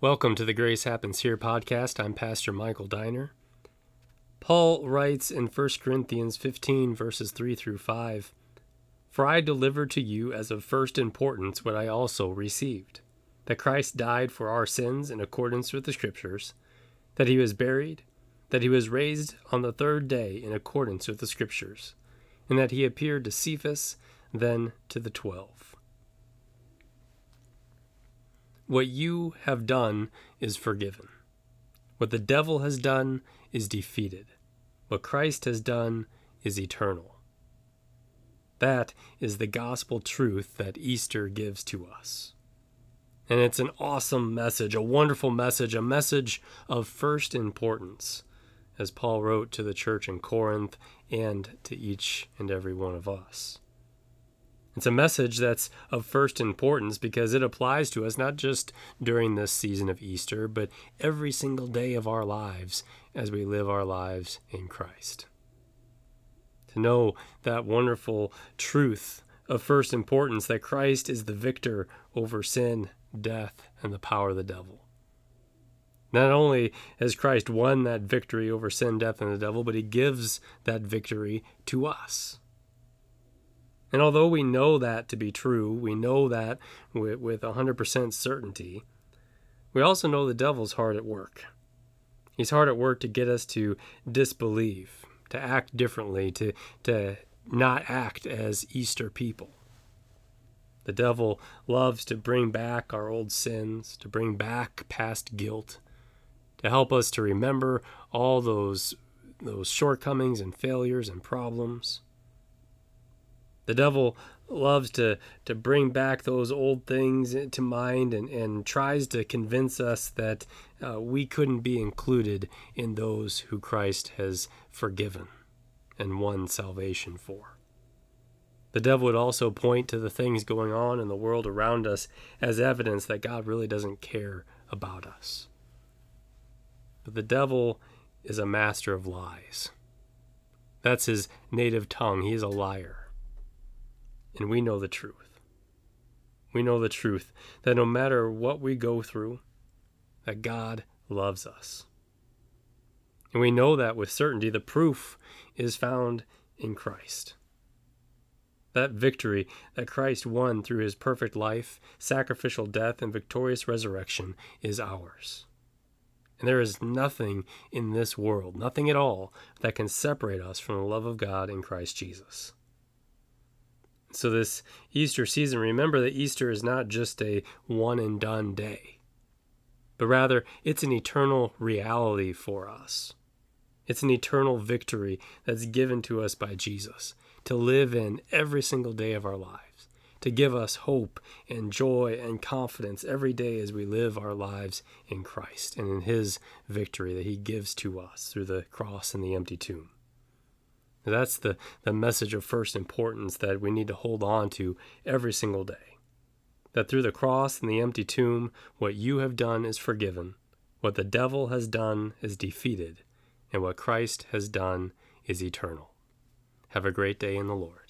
Welcome to the Grace Happens Here podcast. I'm Pastor Michael Diner. Paul writes in 1 Corinthians 15, verses 3 through 5 For I delivered to you as of first importance what I also received that Christ died for our sins in accordance with the Scriptures, that he was buried, that he was raised on the third day in accordance with the Scriptures, and that he appeared to Cephas, then to the twelve. What you have done is forgiven. What the devil has done is defeated. What Christ has done is eternal. That is the gospel truth that Easter gives to us. And it's an awesome message, a wonderful message, a message of first importance, as Paul wrote to the church in Corinth and to each and every one of us. It's a message that's of first importance because it applies to us not just during this season of Easter, but every single day of our lives as we live our lives in Christ. To know that wonderful truth of first importance that Christ is the victor over sin, death, and the power of the devil. Not only has Christ won that victory over sin, death, and the devil, but he gives that victory to us. And although we know that to be true, we know that with, with 100% certainty, we also know the devil's hard at work. He's hard at work to get us to disbelieve, to act differently, to, to not act as Easter people. The devil loves to bring back our old sins, to bring back past guilt, to help us to remember all those, those shortcomings and failures and problems. The devil loves to, to bring back those old things to mind and, and tries to convince us that uh, we couldn't be included in those who Christ has forgiven and won salvation for. The devil would also point to the things going on in the world around us as evidence that God really doesn't care about us. But the devil is a master of lies. That's his native tongue. He is a liar and we know the truth. We know the truth that no matter what we go through, that God loves us. And we know that with certainty. The proof is found in Christ. That victory that Christ won through his perfect life, sacrificial death, and victorious resurrection is ours. And there is nothing in this world, nothing at all, that can separate us from the love of God in Christ Jesus. So, this Easter season, remember that Easter is not just a one and done day, but rather it's an eternal reality for us. It's an eternal victory that's given to us by Jesus to live in every single day of our lives, to give us hope and joy and confidence every day as we live our lives in Christ and in His victory that He gives to us through the cross and the empty tomb. That's the, the message of first importance that we need to hold on to every single day. That through the cross and the empty tomb, what you have done is forgiven, what the devil has done is defeated, and what Christ has done is eternal. Have a great day in the Lord.